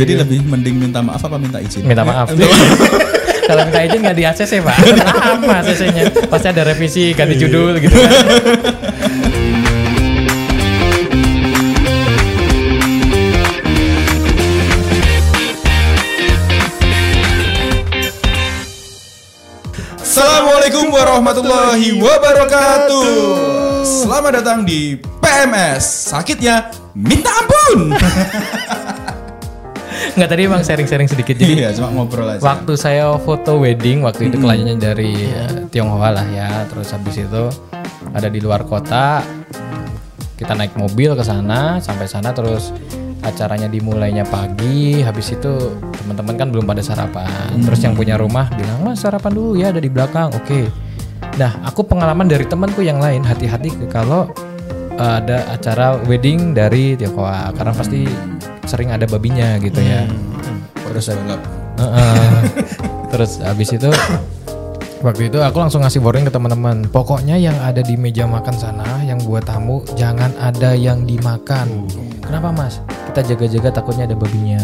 Jadi lebih mending minta maaf apa minta izin? minta maaf. Kalau minta izin nggak di ACC pak, lama ACC-nya. Pasti ada revisi, ganti judul gitu kan. Assalamualaikum warahmatullahi wabarakatuh. Selamat datang di PMS. Sakitnya minta ampun. Nggak tadi emang sharing-sharing sedikit. Jadi Iya, cuma ngobrol aja. waktu saya foto wedding waktu itu kliennya dari eh, Tionghoa lah ya. Terus habis itu ada di luar kota. Kita naik mobil ke sana, sampai sana terus acaranya dimulainya pagi. Habis itu teman-teman kan belum pada sarapan. Terus yang punya rumah bilang, "Mas, sarapan dulu ya ada di belakang." Oke. Nah, aku pengalaman dari temanku yang lain hati-hati ke- kalau eh, ada acara wedding dari Tionghoa karena pasti sering ada babinya gitu ya. Terus balap. Heeh. Terus habis itu waktu itu aku langsung ngasih warning ke teman-teman. Pokoknya yang ada di meja makan sana yang buat tamu jangan ada yang dimakan. Kenapa mas? Kita jaga-jaga takutnya ada babinya.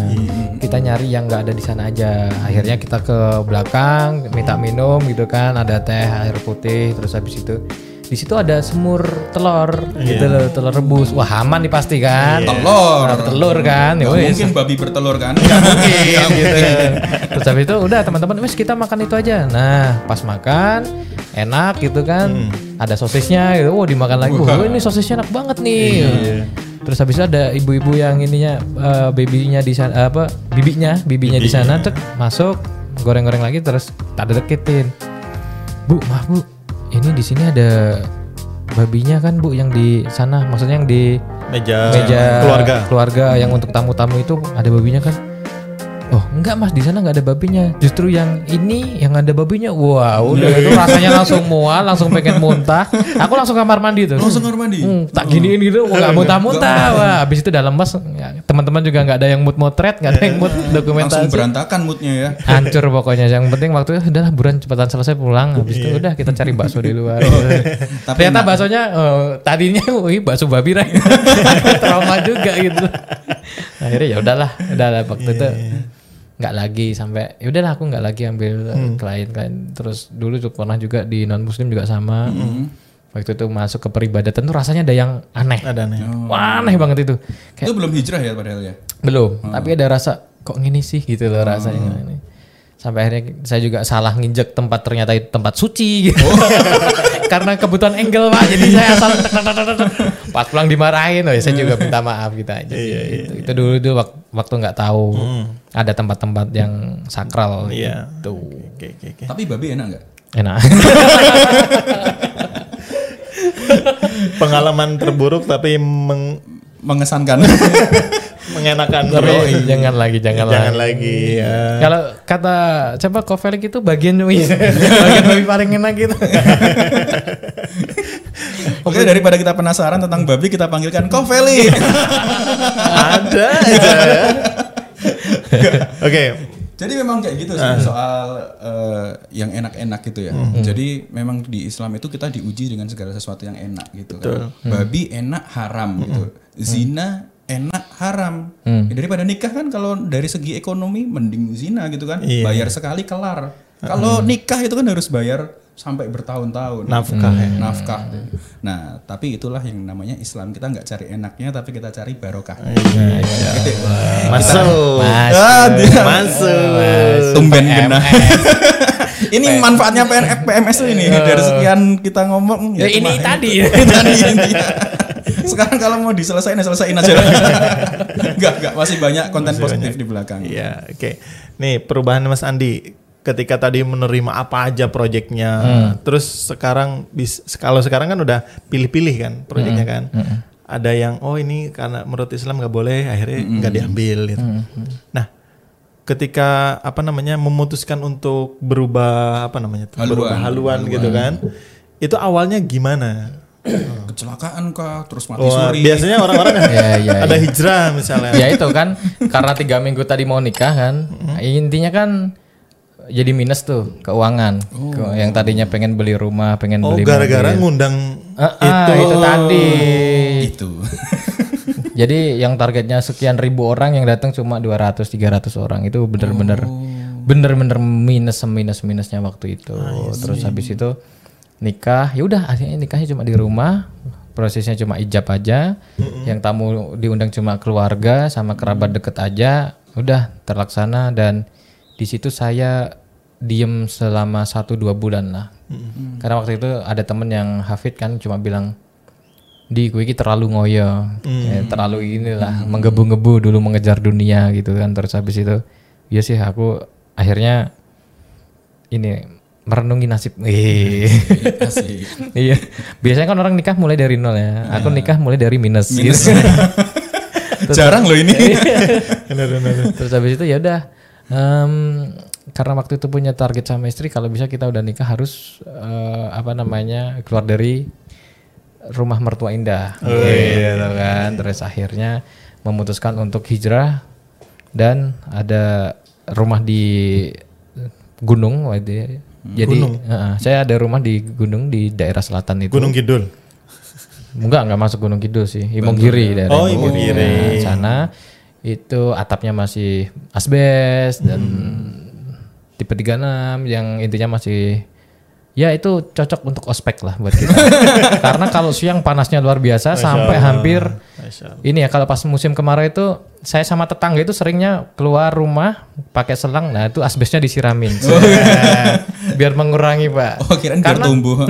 Kita nyari yang nggak ada di sana aja. Akhirnya kita ke belakang minta minum gitu kan. Ada teh, air putih. Terus habis itu di situ ada semur telur gitu loh, telur rebus. Wah aman nih pasti kan. Telur. Nah, telur kan. Ya mungkin babi bertelur kan? mungkin gitu. Terus habis itu udah teman-teman wes kita makan itu aja. Nah, pas makan enak gitu kan. Ada sosisnya gitu. Wah, dimakan lagi. Wah, ini sosisnya enak banget nih. Terus habis itu ada ibu-ibu yang ininya eh, babynya di sana apa bibinya, bibinya di sana tuh masuk goreng-goreng lagi terus tak deketin. Bu, maaf Bu. Ini di sini ada babinya kan Bu yang di sana. Maksudnya yang di meja, meja keluarga. keluarga yang untuk tamu-tamu itu ada babinya kan oh enggak mas. Di sana nggak ada babinya. Justru yang ini yang ada babinya wah udah itu rasanya langsung mual langsung pengen muntah. Aku langsung kamar mandi tuh. Langsung kamar mandi. Hmm, tak giniin gitu. Nggak muntah-muntah wah habis itu udah lemes Ya, teman-teman juga nggak ada yang mood motret nggak ada yang mood Langsung dokumentasi berantakan moodnya ya. hancur pokoknya. Yang penting waktu itu udahlah buruan cepetan selesai pulang. Habis itu udah kita cari bakso di luar. Tapi ternyata enak. baksonya eh, tadinya wih bakso babi Ray. trauma juga gitu. Akhirnya ya udahlah udahlah. Waktu itu nggak lagi sampai ya udahlah aku nggak lagi ambil klien-klien. Terus dulu tuh pernah juga di non muslim juga sama. Waktu itu masuk ke peribadatan tuh rasanya ada yang aneh. Ada nih. Wah, aneh banget itu. Kayak Itu belum hijrah ya padahal ya. belum tapi ada rasa kok gini sih? gitu loh rasanya. Ini sampai akhirnya saya juga salah nginjek tempat ternyata itu tempat suci gitu. karena kebutuhan angle pak jadi saya asal pas pulang dimarahin oh ya saya juga minta maaf gitu aja gitu. itu dulu itu wak- waktu nggak tahu ada tempat-tempat yang sakral Iya. gitu Oke, oke, oke. Tapi babi enak nggak? enak Pengalaman terburuk tapi meng- Mengesankan. mengenakan. tapi jangan lagi jangan, Jangan lagi lagi ya. Kalau kata coba Kovelik itu bagian bagian babi paling enak gitu. Oke daripada kita penasaran tentang babi kita panggilkan Kofeli. Ada aja. Oke. Jadi memang kayak gitu sih soal eh, yang enak-enak gitu ya. Jadi memang di Islam itu kita diuji dengan segala sesuatu yang enak gitu kan. Babi enak haram gitu. Zina enak haram. Ya, daripada nikah kan kalau dari segi ekonomi mending zina gitu kan. Iya. Bayar sekali kelar. Kalau nikah itu kan harus bayar sampai bertahun-tahun. Nafkah ya. Nafkah. Nah, tapi itulah yang namanya Islam. Kita nggak cari enaknya tapi kita cari barokah. Masuk. Ah, dia- Masuk. Tumben genah. ini manfaatnya PNF PMS ini dari sekian kita ngomong Ya, ini cuma tadi. tadi. Sekarang kalau mau diselesain ya selesaiin aja. Enggak, enggak, masih banyak konten positif di belakang. Iya, oke. Nih perubahan Mas Andi ketika tadi menerima apa aja proyeknya, terus sekarang bis kalau sekarang kan udah pilih-pilih kan proyeknya kan. Ada yang oh ini karena menurut Islam nggak boleh, akhirnya nggak diambil gitu. Nah, ketika apa namanya memutuskan untuk berubah apa namanya tuh, Haluan. berubah haluan, gitu kan, itu awalnya gimana? Kecelakaan kah, terus mati Wah, suri. biasanya orang-orang Ya, ya, ada hijrah misalnya. ya itu kan karena tiga minggu tadi mau nikah kan. Intinya kan jadi minus tuh keuangan. Ke- Yang tadinya pengen beli rumah, pengen Oh, beli gara-gara mobil. ngundang Ah, ah, itu. tadi. itu. Jadi yang targetnya sekian ribu orang yang datang cuma 200 300 orang itu bener-bener bener-bener minus minus minusnya waktu itu. Terus habis itu nikah, ya udah akhirnya nikahnya cuma di rumah. Prosesnya cuma ijab aja. Yang tamu diundang cuma keluarga sama kerabat deket aja. Udah terlaksana dan di situ saya diem selama satu dua bulan lah. Karena waktu itu ada temen yang hafid kan cuma bilang di gue ini terlalu ngoyo, Ya, terlalu inilah menggebu-gebu dulu mengejar dunia gitu kan terus habis itu ya sih aku akhirnya ini merenungi nasib. Asik. iya. Biasanya kan orang nikah mulai dari nol ya. Aku nikah mulai dari minus. gitu. Jarang loh ini. Terus habis itu ya udah em, karena waktu itu punya target sama istri kalau bisa kita udah nikah harus eh, apa namanya keluar dari rumah mertua indah. Gitu kan. Terus akhirnya memutuskan untuk hijrah dan ada rumah di gunung jadi heeh, saya ada rumah di gunung di daerah selatan itu. Gunung Kidul. Enggak, enggak masuk Gunung Kidul sih. Imogiri daerah Oh, Imogiri. Nah, sana itu atapnya masih asbes dan tipe 36 yang intinya masih ya itu cocok untuk ospek lah buat kita. Karena kalau siang panasnya luar biasa sampai hampir Masya Allah. ini ya kalau pas musim kemarau itu saya sama tetangga itu seringnya keluar rumah pakai selang. Nah itu asbesnya disiramin. Biar mengurangi pak. Oh kirain biar tumbuh.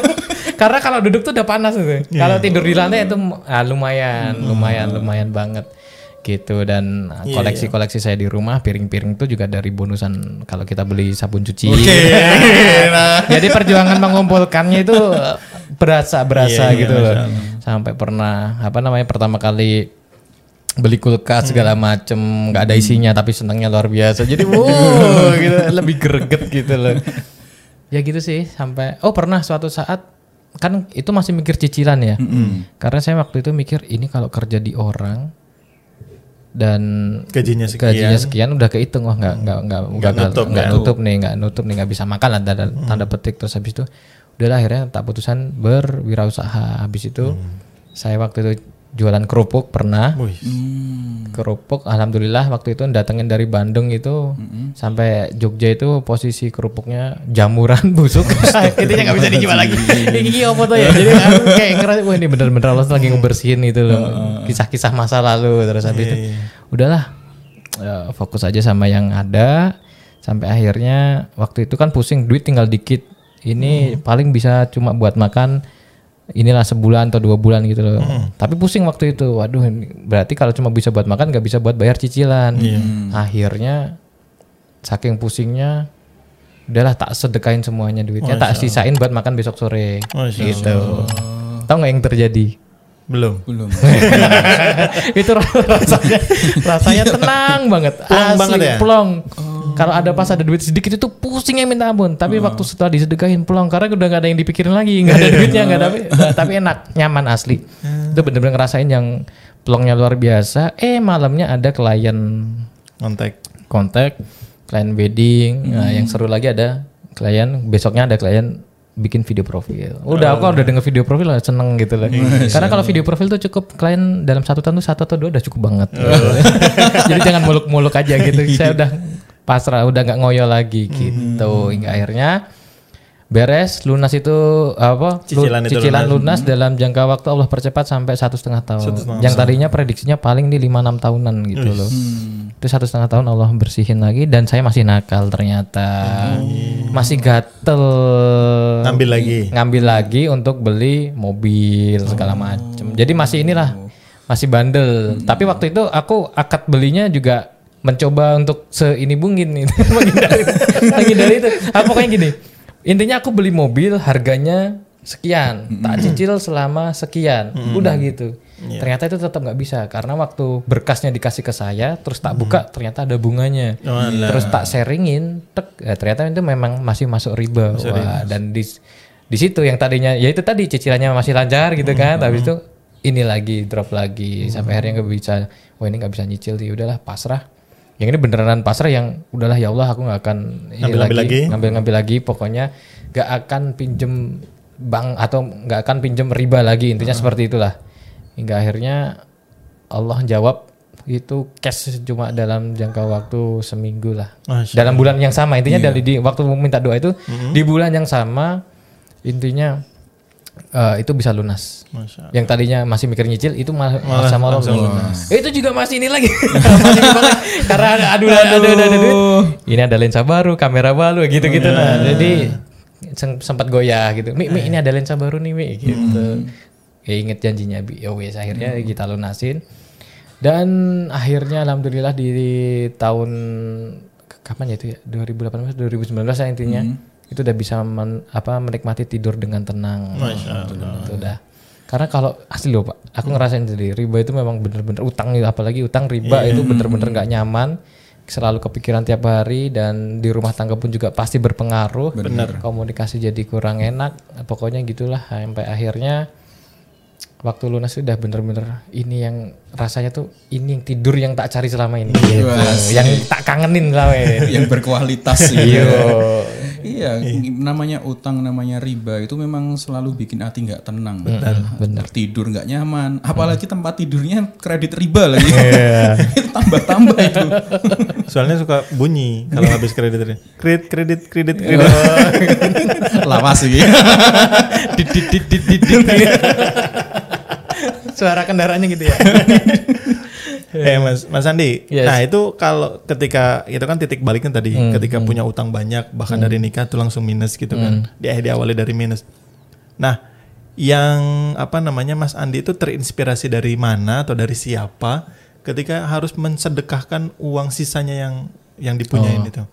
karena kalau duduk tuh udah panas itu. Kalau tidur di lantai itu ah, lumayan, lumayan, lumayan banget gitu dan koleksi-koleksi saya di rumah piring-piring itu juga dari bonusan kalau kita beli sabun cuci. Jadi perjuangan mengumpulkannya itu berasa berasa gitu loh. Sampai pernah apa namanya pertama kali beli kulkas segala macem nggak ada isinya tapi senangnya luar biasa. Jadi wow gitu lebih greget gitu loh. Ya gitu sih sampai oh pernah suatu saat kan itu masih mikir cicilan ya. Karena saya waktu itu mikir ini kalau kerja di orang dan Gajinya sekian. gajinya sekian udah kehitung wah nggak nggak nggak nggak nutup nggak nutup nih nggak nutup nih nggak bisa makan lah tanda, tanda petik. Terus habis itu udahlah akhirnya tak putusan berwirausaha. Habis itu saya waktu itu jualan kerupuk pernah. Wih. kerupuk alhamdulillah waktu itu datengin dari Bandung itu. Sampai Jogja itu posisi kerupuknya jamuran busuk. Intinya nggak bisa dijual lagi. ini apa tuh ya? Jadi aku kayak ngerasa wah ini bener-bener Allah lagi ngebersihin itu loh. Kisah-kisah masa lalu terus habis itu. Udahlah eh, fokus aja sama yang ada. Sampai akhirnya waktu itu kan pusing duit tinggal dikit. Ini paling bisa cuma buat makan inilah sebulan atau dua bulan gitu loh. Tapi pusing waktu itu. Waduh, berarti kalau cuma bisa buat makan nggak bisa buat bayar cicilan. Akhirnya saking pusingnya udahlah tak sedekain semuanya duitnya, tak sisain buat makan besok sore. Masya gitu. Tahu nggak yang terjadi? Belum. Belum. itu rasanya rasanya tenang banget Plong asli banget ya? plong kalau ada pas ada duit sedikit itu pusingnya minta ampun. Tapi waktu setelah disedekahin plong karena udah gak ada yang dipikirin lagi nggak ada duitnya nggak ada tapi enak nyaman asli. Itu bener-bener ngerasain yang plongnya luar biasa. Eh malamnya ada klien Kontak. kontak klien wedding. Nah, yang seru lagi ada klien besoknya ada klien bikin video profil. Udah aku udah denger video profil lah seneng gitu loh karena kalau video profil tuh cukup klien dalam satu tahun tuh satu atau dua udah cukup banget. Jadi jangan muluk-muluk aja gitu. Saya udah pasrah udah nggak ngoyo lagi gitu. Hingga akhirnya beres lunas itu apa lu- Cicilan itu cicilan lunas. dalam jangka waktu Allah percepat sampai satu setengah tahun. Yang tadinya prediksinya paling di lima enam tahunan gitu loh. Itu satu setengah tahun Allah bersihin lagi dan saya masih nakal ternyata. Masih gatel. Ngambil lagi. ngambil lagi untuk beli mobil segala macem. Jadi masih inilah masih bandel. Tapi waktu itu aku akad belinya juga mencoba untuk seini bungin nih menghindari. Menghindari itu. Ah, pokoknya gini. Intinya aku beli mobil harganya sekian. Tak cicil selama sekian. Udah gitu. Ternyata itu tetap nggak bisa. Karena waktu berkasnya dikasih ke saya terus tak buka ternyata ada bunganya. Terus tak sharingin tek ya ternyata itu memang masih masuk riba. Wah, dan di di situ yang tadinya ya itu tadi cicilannya masih lancar gitu kan. Habis itu ini lagi drop lagi sampai akhirnya nggak bisa. Wah ini nggak bisa nyicil ya udahlah pasrah yang ini beneran pasrah yang udahlah ya Allah aku nggak akan ini Ngambil-ngambil lagi. ngambil-ngambil lagi. Pokoknya nggak akan pinjem bank atau nggak akan pinjem riba lagi. Intinya seperti itulah. Hingga akhirnya Allah jawab itu cash cuma dalam jangka waktu seminggu lah. Masya Dalam bulan yang sama. Intinya dari di waktu minta doa itu di bulan yang sama intinya eh, itu bisa lunas. Yang tadinya masih mikir nyicil itu malah, Malah sama Allah lunas. Itu juga masih ini lagi. masih? Karena ada aduh aduh aduh aduh, aduh. Ini ada lensa baru, kamera baru gitu-gitu nah. Jadi sem- sempat goyah gitu. Mi, mi ini ada lensa baru nih, Mi gitu. Ya inget janjinya Bi. Ya akhirnya kita lunasin. Dan akhirnya alhamdulillah di, tahun kapan ya itu ya 2018 2019 ya intinya itu udah bisa men- apa menikmati tidur dengan tenang. Masya Itu udah. Karena kalau asli loh Pak, aku ngerasain sendiri riba itu memang bener-bener utang apalagi utang riba itu bener-bener nggak nyaman. Selalu kepikiran tiap hari dan di rumah tangga pun juga pasti berpengaruh. Bener. Komunikasi jadi kurang enak. Pokoknya gitulah sampai akhirnya waktu lunas sudah bener-bener ini yang rasanya tuh ini yang tidur yang tak cari selama ini gitu. yang tak kangenin selama ini yang berkualitas Iya. Gitu. iya, namanya utang, namanya riba itu memang selalu bikin hati nggak tenang. Benar. Tidur nggak nyaman, apalagi tempat tidurnya kredit riba lagi. itu tambah-tambah itu. Soalnya suka bunyi kalau habis kredit ini. Kredit, kredit, kredit, kredit. Lawas sih. suara kendaraannya gitu ya eh Mas Mas Andi. Yes. Nah, itu kalau ketika itu kan titik baliknya tadi, ketika punya utang banyak bahkan dari nikah tuh langsung minus gitu kan. Di diawali dari minus. Nah, yang apa namanya Mas Andi itu terinspirasi dari mana atau dari siapa ketika harus mensedekahkan uang sisanya yang yang dipunyain itu?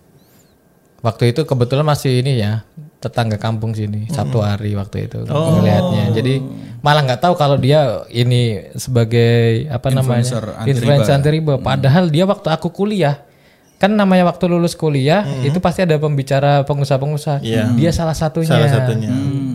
waktu itu kebetulan masih ini ya tetangga kampung sini satu hari waktu itu Oh. melihatnya jadi malah nggak tahu kalau dia ini sebagai apa Influencer namanya influencer anti riba. Padahal dia waktu aku kuliah kan namanya waktu lulus kuliah itu pasti ada pembicara pengusaha-pengusaha. Iya. dia salah satunya. Salah satunya.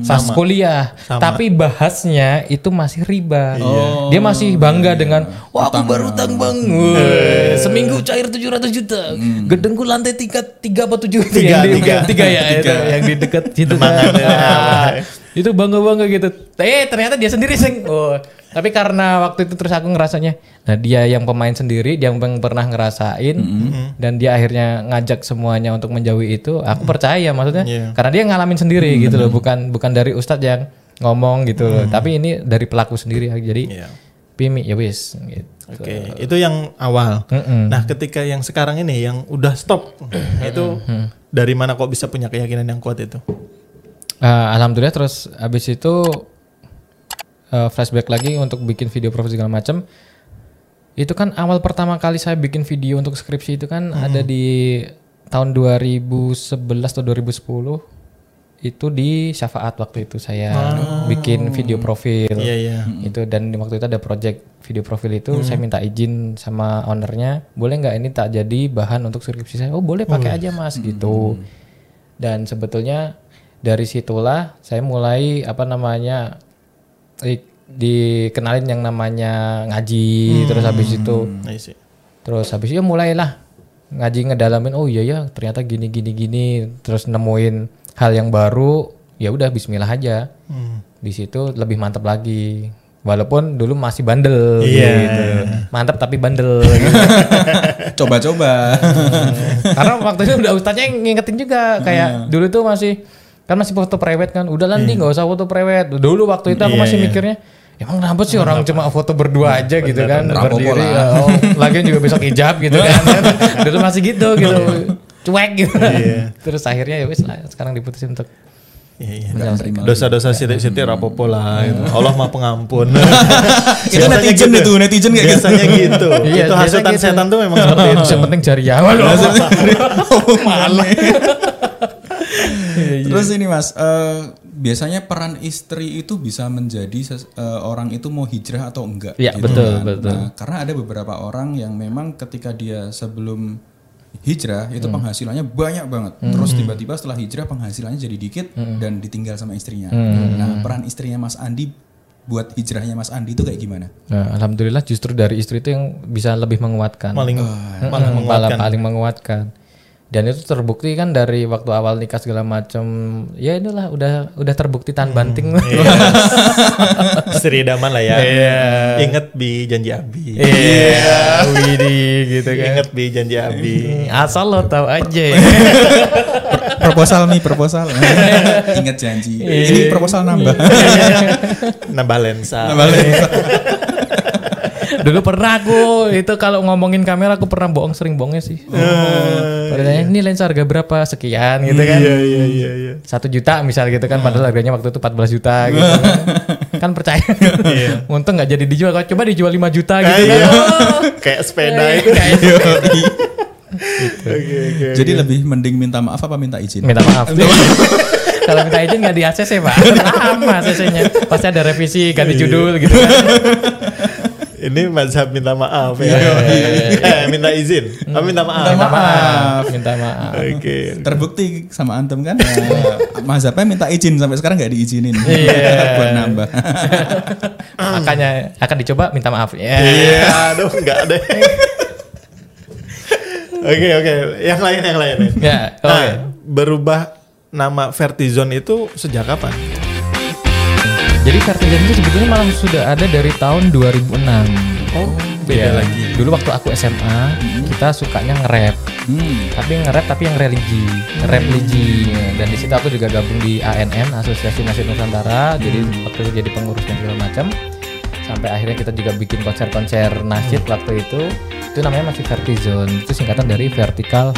Pas kuliah. Sama. tapi bahasnya itu masih riba. Iya. dia masih bangga dengan wah aku baru utang bang. Wih, seminggu cair 700 juta. Gedengku lantai tiga tiga apa tujuh? Tiga, di, tiga. tiga ya itu. Yang di dekat situ. Ya. Itu bangga bangga gitu eh ternyata dia sendiri sing oh tapi karena waktu itu terus aku ngerasanya nah dia yang pemain sendiri dia yang pernah ngerasain dan dia akhirnya ngajak semuanya untuk menjauhi itu aku percaya maksudnya Iya. karena dia ngalamin sendiri gitu loh bukan bukan dari ustadz yang ngomong gitu loh tapi ini dari pelaku sendiri jadi Iya. pimi ya wis gitu. Oke, itu yang awal. Mm-mm. Nah, ketika yang sekarang ini yang udah stop, itu dari mana kok bisa punya keyakinan yang kuat itu? Ah, alhamdulillah terus habis itu eh, flashback lagi untuk bikin video profil segala macam. Itu kan awal pertama kali saya bikin video untuk skripsi itu kan ada di tahun 2011 atau 2010 itu di Syafaat waktu itu saya bikin video profil. Iya, iya. Itu dan waktu itu ada project video profil itu saya minta izin sama ownernya, boleh nggak ini tak jadi bahan untuk skripsi saya? Oh boleh pakai aja mas gitu. Dan sebetulnya dari situlah saya mulai apa namanya dikenalin yang namanya ngaji terus habis itu terus habis itu ya mulailah ngaji ngedalamin oh iya ya ternyata gini gini gini terus nemuin hal yang baru ya udah Bismillah aja Hmm. di situ lebih mantap lagi walaupun dulu masih bandel Iya. gitu mantap tapi bandel gitu. Coba-coba. karena waktu itu udah ustadznya yang ngingetin juga kayak dulu tuh masih kan masih foto prewed kan udah landi nggak usah foto prewed dulu waktu itu aku Iya, masih iya. mikirnya emang kenapa sih orang cuma foto berdua aja gitu kan berdiri lah. oh, lagian juga besok hijab gitu kan dulu masih gitu gitu cuek gitu terus akhirnya ya wis lah sekarang diputusin untuk Iya, iya. Dosa-dosa sidik-sidik rapopo lah. gitu. Allah mah pengampun. itu netizen gitu. itu, netizen kayak gitu. Biasanya gitu. Iya, itu hasutan gitu. setan tuh memang seperti itu. yang penting cari awal Oh, malah. Terus ini mas, eh, biasanya peran istri itu bisa menjadi ses- eh, orang itu mau hijrah atau enggak? Iya, gitu betul, kan. betul. Nah, karena ada beberapa orang yang memang ketika dia sebelum hijrah itu Hmm. penghasilannya banyak banget, terus tiba-tiba setelah hijrah penghasilannya jadi dikit Hmm. dan ditinggal sama istrinya. Nah, peran istrinya Mas Andi buat hijrahnya Mas Andi itu kayak gimana? Nah, alhamdulillah justru dari istri itu yang bisa lebih menguatkan. Paling malah malah menguatkan. paling menguatkan. Dan itu terbukti kan dari waktu awal nikah segala macam ya inilah udah udah terbukti tahan banting Sri Daman lah ya. Iya. Ingat bi janji abi. iya Widi gitu kan Ingat bi janji abi. asal lo tahu aja ya. proposal nih proposal ingat janji ini proposal nambah Nambah lensa. nambah lensa. Dulu pernah aku itu kalau ngomongin kamera aku pernah bohong sering bohongnya sih. Pada tanya, ini lensa harga berapa? Sekian gitu kan. Iya iya iya iya. satu juta misal gitu kan padahal harganya waktu itu 14 juta gitu kan, kan percaya. Untung nggak jadi dijual kalau coba dijual 5 juta gitu kan. Iya. Oh, Kayak sepeda itu. Oke oke. jadi lebih mending minta maaf apa minta izin? Minta maaf. Kalau minta izin nggak di ACC pak. Lama ACC-nya pasti ada revisi ganti judul gitu kan Ini mazhab minta maaf ya. Iya, eh minta izin. Oh, minta maaf. minta maaf minta maaf Oke. terbukti sama antum kan eh, mazhabnya minta izin sampai sekarang nggak diizinin Iya. buat nambah makanya akan dicoba minta maaf ya Iya, aduh enggak deh. Oke oke, yang lain yang lain. ya Nah, oke. berubah nama Vertizon itu sejak kapan? Jadi Vertigen itu sebetulnya malah sudah ada dari tahun 2006. Oh, beda Iya. lagi. Dulu waktu aku SMA, kita sukanya nge-rap. Hmm. Tapi nge-rap tapi yang religi, nge-rap religi. Dan di situ aku juga gabung di ANN, Asosiasi Nasib Nusantara. Jadi waktu itu jadi pengurus dan segala macam. Sampai akhirnya kita juga bikin konser-konser nasyid waktu itu. Itu namanya masih Vertizon. Itu singkatan dari Vertical